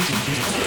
Yeah.